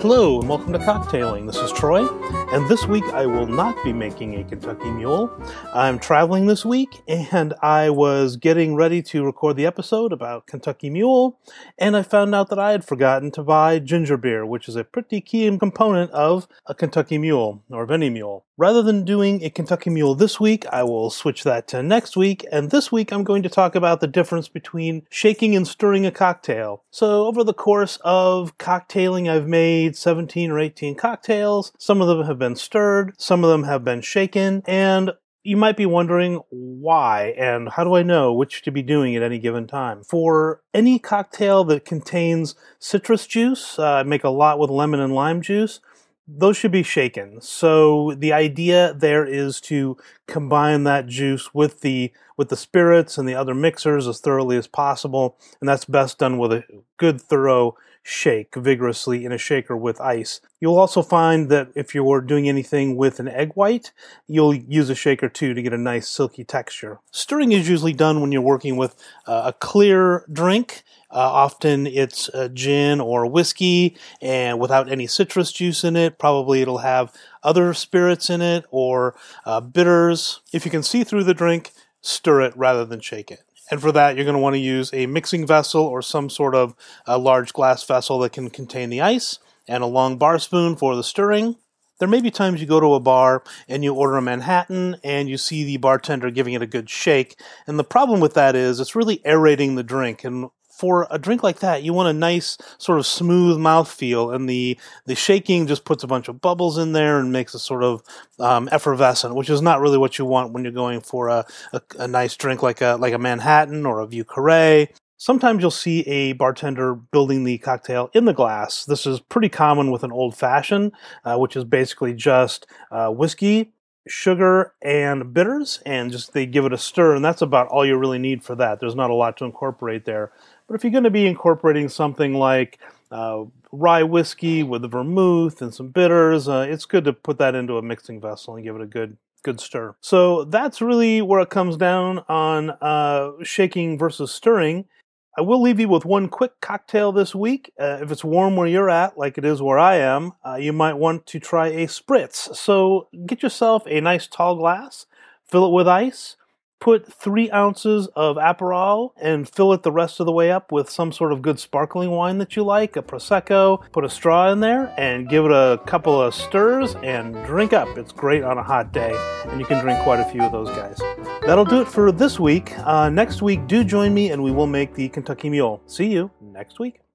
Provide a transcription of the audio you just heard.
Hello and welcome to Cocktailing. This is Troy, and this week I will not be making a Kentucky Mule. I'm traveling this week, and I was getting ready to record the episode about Kentucky Mule, and I found out that I had forgotten to buy ginger beer, which is a pretty key component of a Kentucky Mule, or of any mule. Rather than doing a Kentucky Mule this week, I will switch that to next week, and this week I'm going to talk about the difference between shaking and stirring a cocktail. So, over the course of cocktailing, I've made made 17 or 18 cocktails. Some of them have been stirred, some of them have been shaken, and you might be wondering why and how do I know which to be doing at any given time. For any cocktail that contains citrus juice, uh, I make a lot with lemon and lime juice those should be shaken. So the idea there is to combine that juice with the with the spirits and the other mixers as thoroughly as possible, and that's best done with a good thorough shake vigorously in a shaker with ice. You'll also find that if you're doing anything with an egg white, you'll use a shaker too to get a nice silky texture. Stirring is usually done when you're working with uh, a clear drink. Uh, often it's a gin or whiskey and without any citrus juice in it. Probably it'll have other spirits in it or uh, bitters. If you can see through the drink, stir it rather than shake it. And for that, you're going to want to use a mixing vessel or some sort of a large glass vessel that can contain the ice and a long bar spoon for the stirring. There may be times you go to a bar and you order a Manhattan and you see the bartender giving it a good shake. And the problem with that is it's really aerating the drink. And for a drink like that, you want a nice sort of smooth mouth feel, and the the shaking just puts a bunch of bubbles in there and makes it sort of um, effervescent, which is not really what you want when you're going for a, a, a nice drink like a like a Manhattan or a Vieux Carré. Sometimes you'll see a bartender building the cocktail in the glass. This is pretty common with an old fashioned, uh, which is basically just uh, whiskey, sugar and bitters and just they give it a stir and that's about all you really need for that. There's not a lot to incorporate there. But if you're going to be incorporating something like uh, rye whiskey with the vermouth and some bitters uh, it's good to put that into a mixing vessel and give it a good good stir. So that's really where it comes down on uh, shaking versus stirring I will leave you with one quick cocktail this week. Uh, if it's warm where you're at, like it is where I am, uh, you might want to try a spritz. So get yourself a nice tall glass, fill it with ice, put three ounces of Aperol and fill it the rest of the way up with some sort of good sparkling wine that you like, a Prosecco. Put a straw in there and give it a couple of stirs and drink up. It's great on a hot day, and you can drink quite a few of those guys. That'll do it for this week. Uh, next week, do join me and we will make the Kentucky Mule. See you next week.